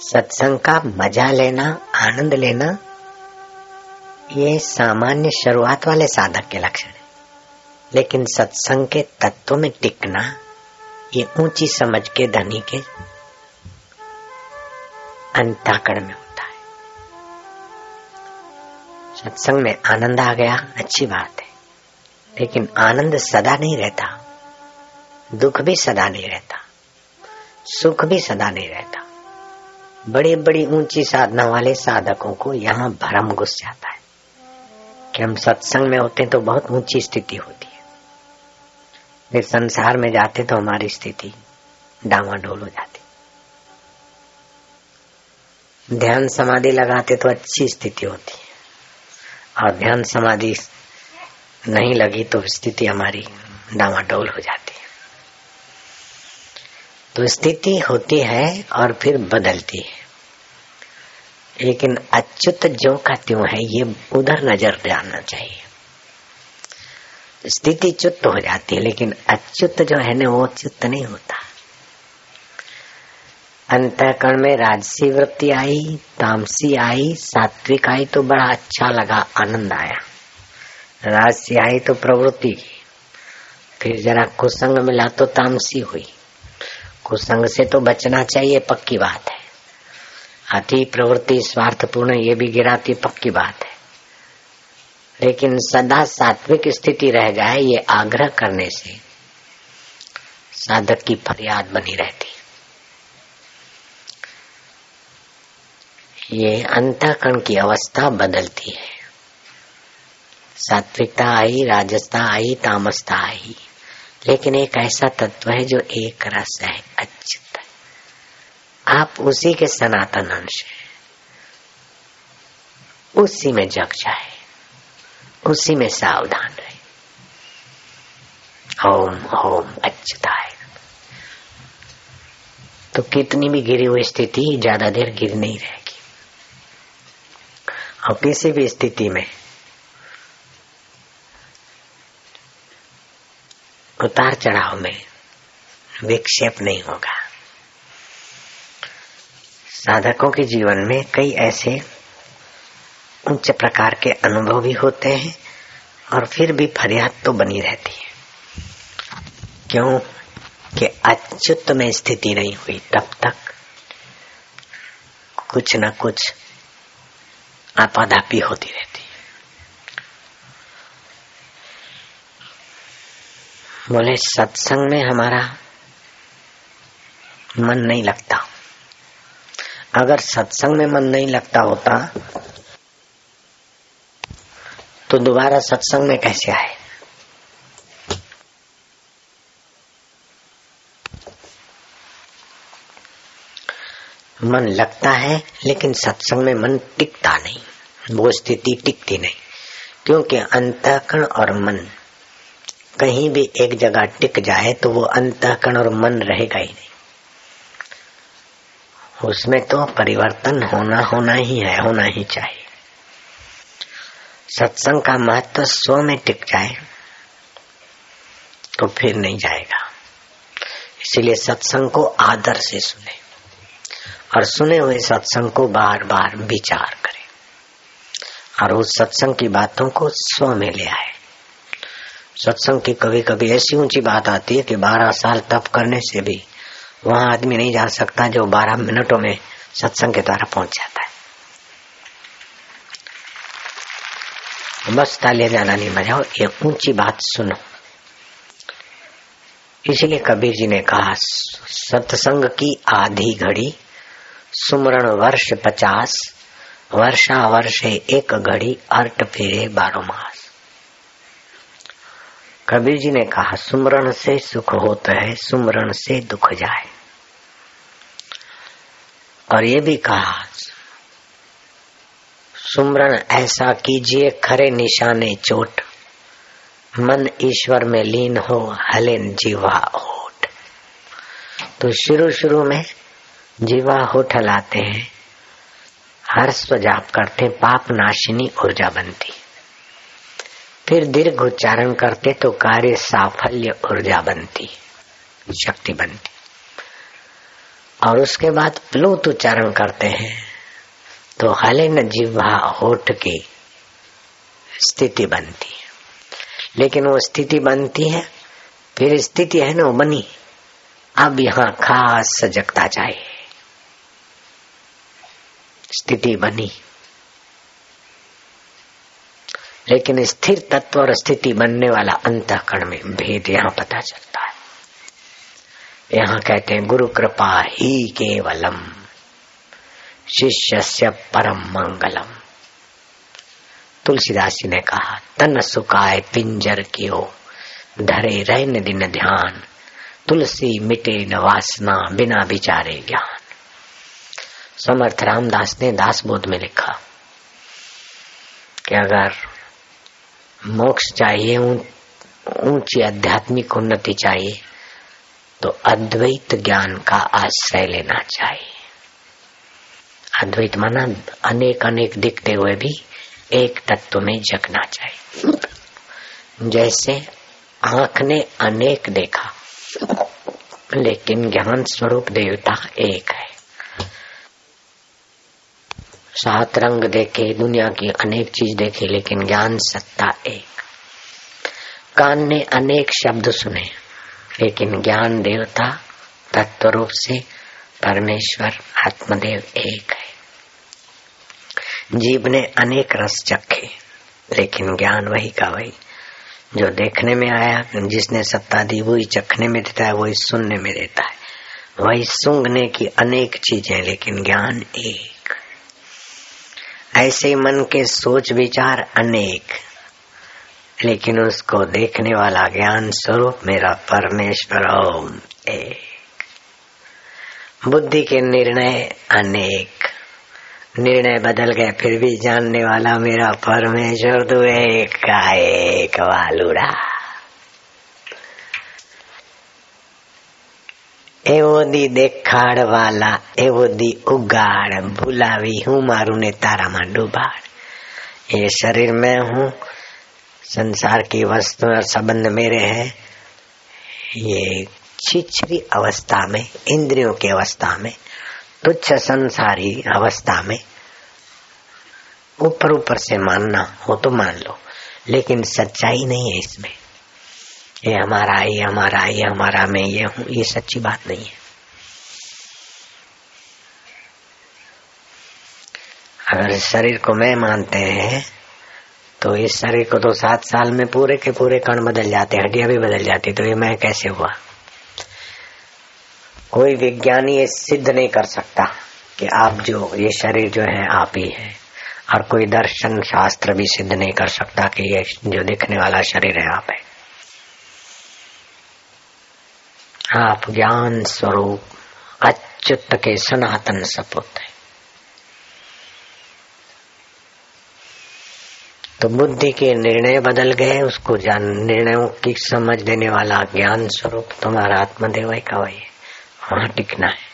सत्संग का मज़ा लेना, आनंद लेना, ये सामान्य शुरुआत वाले साधक के लक्षण है। लेकिन सत्संग के तत्व में टिकना, ये ऊँची समझ के धनी के अंताकड़ में होता है। सत्संग में आनंद आ गया, अच्छी बात है। लेकिन आनंद सदा नहीं रहता। दुख भी सदा नहीं रहता। सुख भी सदा नहीं रहता। बड़ी बड़ी ऊँची साधना वाले साधकों को यहाँ भरम घुस जाता है कि हम सत्संग में होते तो बहुत ऊँची स्थिति होती है। फिर संसार में जाते तो हमारी स्थिति डामाडोल हो जाती। ध्यान समाधि लगाते तो अच्छी स्थिति होती है। और ध्यान समाधि नहीं लगी तो स्थिति हमारी डामाडोल हो जाती है। तो स्थिति होती है और फिर बदलती है। लेकिन अच्युत जो का त्यों है, ये उधर नज़र डालना चाहिए। स्थिति च्युत हो जाती है, लेकिन अच्युत जो है ना, वो च्युत नहीं होता। अंतकरण में राजसी वृत्ति आई, तामसी आई, सात्विक आई तो बड़ा अच्छा लगा, आनंद आया। राजसी आई तो प्रवृत्ति। की फिर जरा कुसंग मिला तो तामसी हुई। कुसंग से तो बचना चाहिए, पक्की बात है। अति प्रवृत्ति स्वार्थपूर्ण, ये भी गिराती पक्की बात है। लेकिन सदा सात्विक स्थिति रह जाए, ये आग्रह करने से साधक की फरियाद बनी रहती। ये अंतकरण की अवस्था बदलती है। सात्विकता आई, राजस्था आई तामसता आई। लेकिन एक ऐसा तत्व है जो एक रस है है आप उसी के सनातन अंश है। उसी में जग जाए। उसी में सावधान रहे। ओम ओम अच्युताय तो कितनी भी गिरी हुई स्थिति ज़्यादा देर गिर नहीं रहेगी। और किसी भी स्थिति में उतार चढ़ाव में विक्षेप नहीं होगा। साधकों के जीवन में कई ऐसे उच्च प्रकार के अनुभव भी होते हैं और फिर भी फरियाद तो बनी रहती है। क्यों कि अच्युत में स्थिति नहीं हुई, तब तक कुछ न कुछ आपाधापी होती रहती है। बोले, सत्संग में हमारा मन नहीं लगता। अगर सत्संग में मन नहीं लगता होता तो दोबारा सत्संग में कैसे आए? मन लगता है, लेकिन सत्संग में मन टिकता नहीं, वो स्थिति टिकती नहीं, क्योंकि अंतकरण और मन, कहीं भी एक जगह टिक जाए तो वो अंतकरण और मन रहेगा ही नहीं। उसमें तो परिवर्तन होना होना ही है, होना ही चाहिए। सत्संग का महत्व स्व में टिक जाए तो फिर नहीं जाएगा। इसीलिए सत्संग को आदर से सुने और सुने हुए सत्संग को बार बार विचार करें और उस सत्संग की बातों को स्व में ले आए। सत्संग की कभी कभी ऐसी ऊँची बात आती है कि बारह साल तप करने से भी वहाँ आदमी नहीं जा सकता जो बारह मिनटों में सत्संग के द्वारा पहुँच जाता है। बस तालियाँ जाना नहीं बजाओ ये ऊँची बात सुनो। इसलिए कबीर जी ने कहा, सत्संग की आधी घड़ी, सुमरण वर्ष पचास वर्षा वर्षे एक घड़ी, अर्ट फेरे बारो मास। कबीर जी ने कहा, सुमरण से सुख होता है, सुमरण से दुख जाए। और ये भी कहा, सुमरण ऐसा कीजिए, खरे निशाने चोट। मन ईश्वर में लीन हो, हलेन जीवा होठ। तो शुरू शुरू में जीवा होठ हलाते हैं हर्ष जाप करते पाप नाशिनी ऊर्जा बनती फिर दीर्घ उच्चारण करते तो कार्य साफल्य ऊर्जा बनती, शक्ति बनती। और उसके बाद प्लुत उच्चारण करते हैं तो हले न जिह्वा होठ की स्थिति बनती है। लेकिन वो स्थिति बनती है, फिर स्थिति है ना बनी। अब यहाँ खास सजगता चाहिए। स्थिति बनी। लेकिन स्थिर तत्व और स्थिति बनने वाला अंतकरण में भेद यहाँ पता चलता है। यहाँ कहते हैं, गुरु कृपा ही केवलम शिष्य से परम मंगलम। तुलसीदास जी ने कहा, तन सुकाय पिंजर कियो, धरे रहन दिन ध्यान, तुलसी मिटे न वासना बिना विचारे ज्ञान। समर्थ रामदास ने दास बोध में लिखा कि अगर मोक्ष चाहिए ऊँची आध्यात्मिक उन्नति चाहिए तो अद्वैत ज्ञान का आश्रय लेना चाहिए। अद्वैत माना अनेक अनेक दिखते हुए भी एक तत्व में जगना चाहिए। जैसे आँख ने अनेक देखा, लेकिन ज्ञान स्वरूप देवता एक है। सात रंग देखे, दुनिया की अनेक चीज़ देखे, लेकिन ज्ञान सत्ता एक। कान ने अनेक शब्द सुने, लेकिन ज्ञान देवता तत्व रूप से परमेश्वर आत्मदेव एक है। जीव ने अनेक रस चखे, लेकिन ज्ञान वही का वही। जो देखने में आया, जिसने सत्ता दी, वही चखने में देता है, वही सुनने में देता है। वही सूंघने की अनेक चीज़ें, लेकिन ज्ञान एक। ऐसे मन के सोच विचार अनेक, लेकिन उसको देखने वाला ज्ञान स्वरूप मेरा परमेश्वर ओम एक। बुद्धि के निर्णय अनेक, निर्णय बदल गए, फिर भी जानने वाला मेरा परमेश्वर तो एक का एक वालुड़ा એવો દી દેખાડ વાલા એવો દી ઉગાડ ભૂલાવી હું मारू ने तारा में डूबाड़ ये शरीर में हूँ संसार की वस्तु और संबंध मेरे है ये छिछरी अवस्था में इंद्रियों की अवस्था में तुच्छ संसारी अवस्था में ऊपर ऊपर से मानना हो तो मान लो लेकिन सच्चाई नहीं है इसमें ये हमारा ये हमारा ये हमारा, मैं ये हूँ, ये सच्ची बात नहीं है। अगर इस शरीर को मैं मानते हैं तो इस शरीर को तो सात साल में पूरे के पूरे कण बदल जाते हैं, हड्डियाँ भी बदल जाती तो ये मैं कैसे हुआ? कोई विज्ञानी ये सिद्ध नहीं कर सकता कि आप जो, ये शरीर जो है, आप ही है। और कोई दर्शन शास्त्र भी सिद्ध नहीं कर सकता कि ये जो दिखने वाला शरीर है, आप है। आप ज्ञान स्वरूप अच्युत के सनातन सपुत है। तो बुद्धि के निर्णय बदल गए, उसको जान, निर्णयों की समझ देने वाला ज्ञान स्वरूप तुम्हारा आत्मदेव का वही है। वहाँ टिकना है।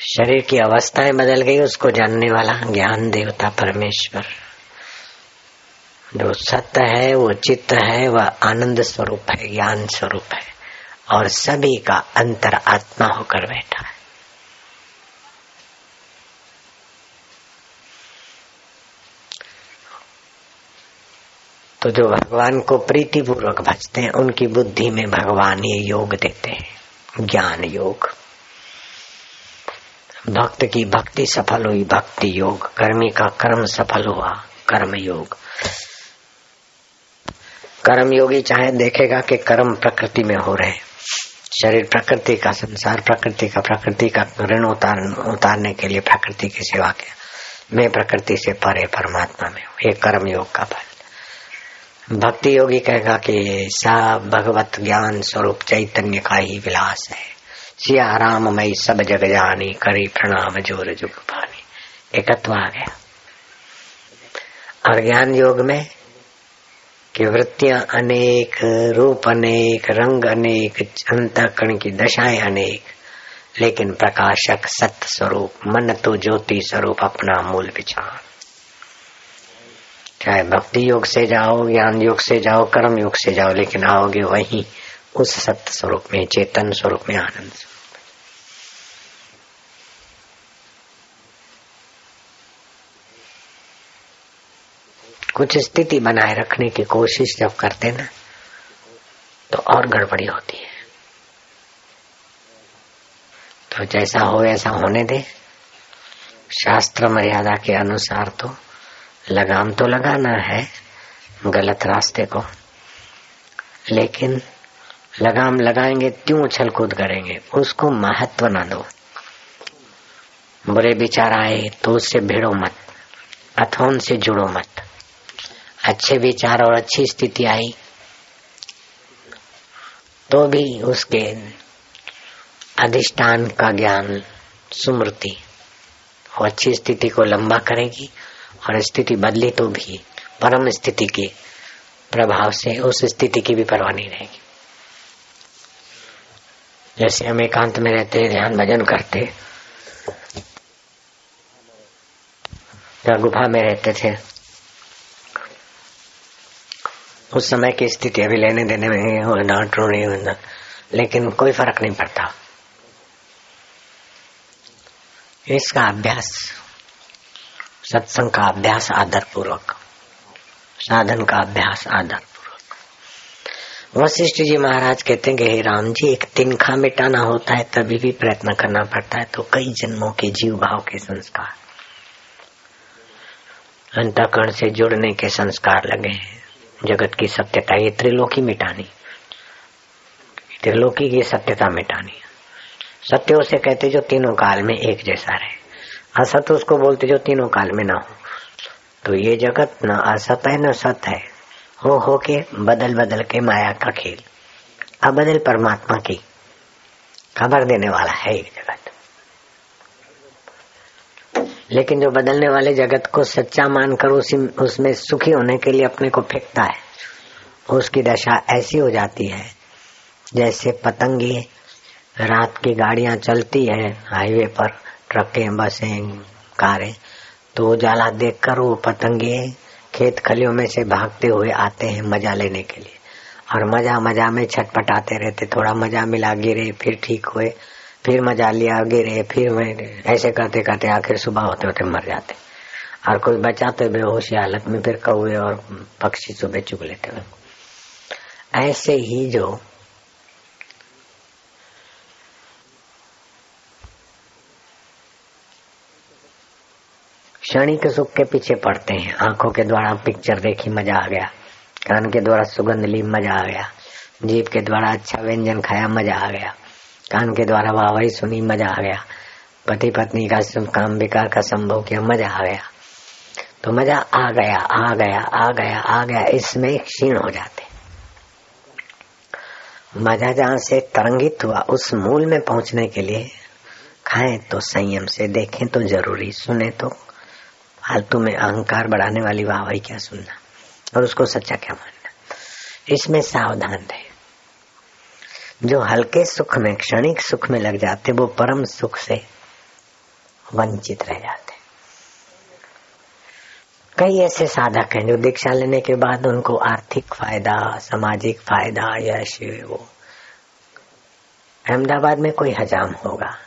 शरीर की अवस्थाएँ बदल गई, उसको जानने वाला ज्ञान देवता परमेश्वर। जो सत्य है, वो चित्त है, वह आनंद स्वरूप है, ज्ञान स्वरूप है। और सभी का अंतर आत्मा होकर बैठा है। तो जो भगवान को प्रीति पूर्वक भजते हैं, उनकी बुद्धि में भगवान ये योग देते हैं। ज्ञान योग। भक्त की भक्ति सफल हुई, भक्ति योग। कर्मी का कर्म सफल हुआ, कर्म योग। कर्म योगी चाहे देखेगा कि कर्म प्रकृति में हो रहे शरीर प्रकृति का, संसार प्रकृति का प्रकृति का ऋण उतार, उतारने के लिए प्रकृति की सेवा किया। मैं प्रकृति से परे परमात्मा में हूँ। ये कर्म योग का फल भक्ति योगी कहेगा कि सब भगवत ज्ञान स्वरूप चैतन्य का ही विलास है। सिया राम मई सब जग जानी, करी प्रणाम ज़ोर जुग पानी। एकत्व आ गया। और ज्ञान योग में कि वृत्तियाँ अनेक, रूप अनेक, रंग अनेक अंतकण की दशाएँ अनेक। लेकिन प्रकाशक सत्य स्वरूप मन तो ज्योति स्वरूप अपना मूल विचार। चाहे भक्ति योग से जाओ, ज्ञान योग से जाओ, कर्म योग से जाओ, लेकिन आओगे वही उस सत्य स्वरूप में, चेतन स्वरूप में आनंद। स्वरूप कुछ स्थिति बनाए रखने की कोशिश जब करते ना तो और गड़बड़ी होती है। तो जैसा हो, ऐसा होने दे। शास्त्र मर्यादा के अनुसार तो लगाम तो लगाना है, गलत रास्ते को। लेकिन लगाम लगाएँगे, त्यों उछल कूद करेंगे, उसको महत्व ना दो। बुरे विचार आए तो उससे भिड़ो मत अथोन से जुड़ो मत। अच्छे विचार और अच्छी स्थिति आई तो भी उसके अधिष्ठान का ज्ञान, सुमृति वो अच्छी स्थिति को लंबा करेगी और स्थिति बदली तो भी, परम स्थिति के प्रभाव से उस स्थिति की भी परवाह नहीं रहेगी। जैसे हम एकांत में रहते ध्यान भजन करते या गुफा में रहते थे उस समय की स्थिति अभी लेने देने में और डांट रोनी लेकिन कोई फ़र्क नहीं पड़ता। इसका अभ्यास, सत्संग का अभ्यास आदर पूर्वक साधन का अभ्यास आदर पूर्वक वशिष्ठ जी महाराज कहते हैं कि राम जी, एक तिनखा मिटाना होता है, तभी भी प्रयत्न करना पड़ता है तो कई जन्मों के जीव भाव के संस्कार। अंतकरण से जुड़ने के संस्कार लगे हैं। जगत की सत्यता, ये त्रिलोकी मिटानी। त्रिलोकी की सत्यता मिटानी। सत्य उसे कहते जो तीनों काल में एक जैसा रहे। असत उसको बोलते जो तीनों काल में ना हो। तो ये जगत न असत है, न सत है। हो हो के बदल बदल के माया का खेल। अब बदल परमात्मा की। खबर देने वाला है ये जगत। लेकिन जो बदलने वाले जगत को सच्चा मानकर उसी, उसमें सुखी होने के लिए अपने को फेंकता है। उसकी दशा ऐसी हो जाती है, जैसे पतंगी रात की गाड़ियाँ चलती है, हाईवे पर ट्रकें, बसें, कारें तो उजाला देखकर वो पतंगे खेत खलियों में से भागते हुए आते हैं मज़ा लेने के लिए। और मज़ा मज़ा में छटपटाते रहते, थोड़ा मज़ा मिला, गिरे, फिर ठीक हुए। फिर मज़ा लिया गिरे फिर ऐसे करते करते आखिर सुबह होते होते मर जाते। और कोई बचाते बेहोशी हालत में फिर कौए और पक्षी सुबह चुग लेते ऐसे ही जो क्षणिक सुख के पीछे पड़ते हैं। आँखों के द्वारा पिक्चर देखी मज़ा आ गया। कान के द्वारा सुगंध ली मज़ा आ गया। जीप के द्वारा अच्छा व्यंजन खाया मज़ा आ गया। कान के द्वारा वाहवाही सुनी, मज़ा आ गया। पति पत्नी का काम विकार का संभव किया, मज़ा आ गया। तो मज़ा आ गया आ गया आ गया आ गया, इसमें क्षीण हो जाते। मज़ा जहाँ से तरंगित हुआ, उस मूल में पहुँचने के लिए खाएँ तो संयम से, देखें तो ज़रूरी, सुने तो फालतू में अहंकार बढ़ाने वाली वाहवाही क्या सुनना? और उसको सच्चा क्या मानना? इसमें सावधान रहे। जो हल्के सुख में, क्षणिक सुख में लग जाते वो परम सुख से वंचित रह जाते कई ऐसे साधक हैं जो दीक्षा लेने के बाद उनको आर्थिक फ़ायदा, सामाजिक फ़ायदा यश वो। अहमदाबाद में कोई हजाम होगा।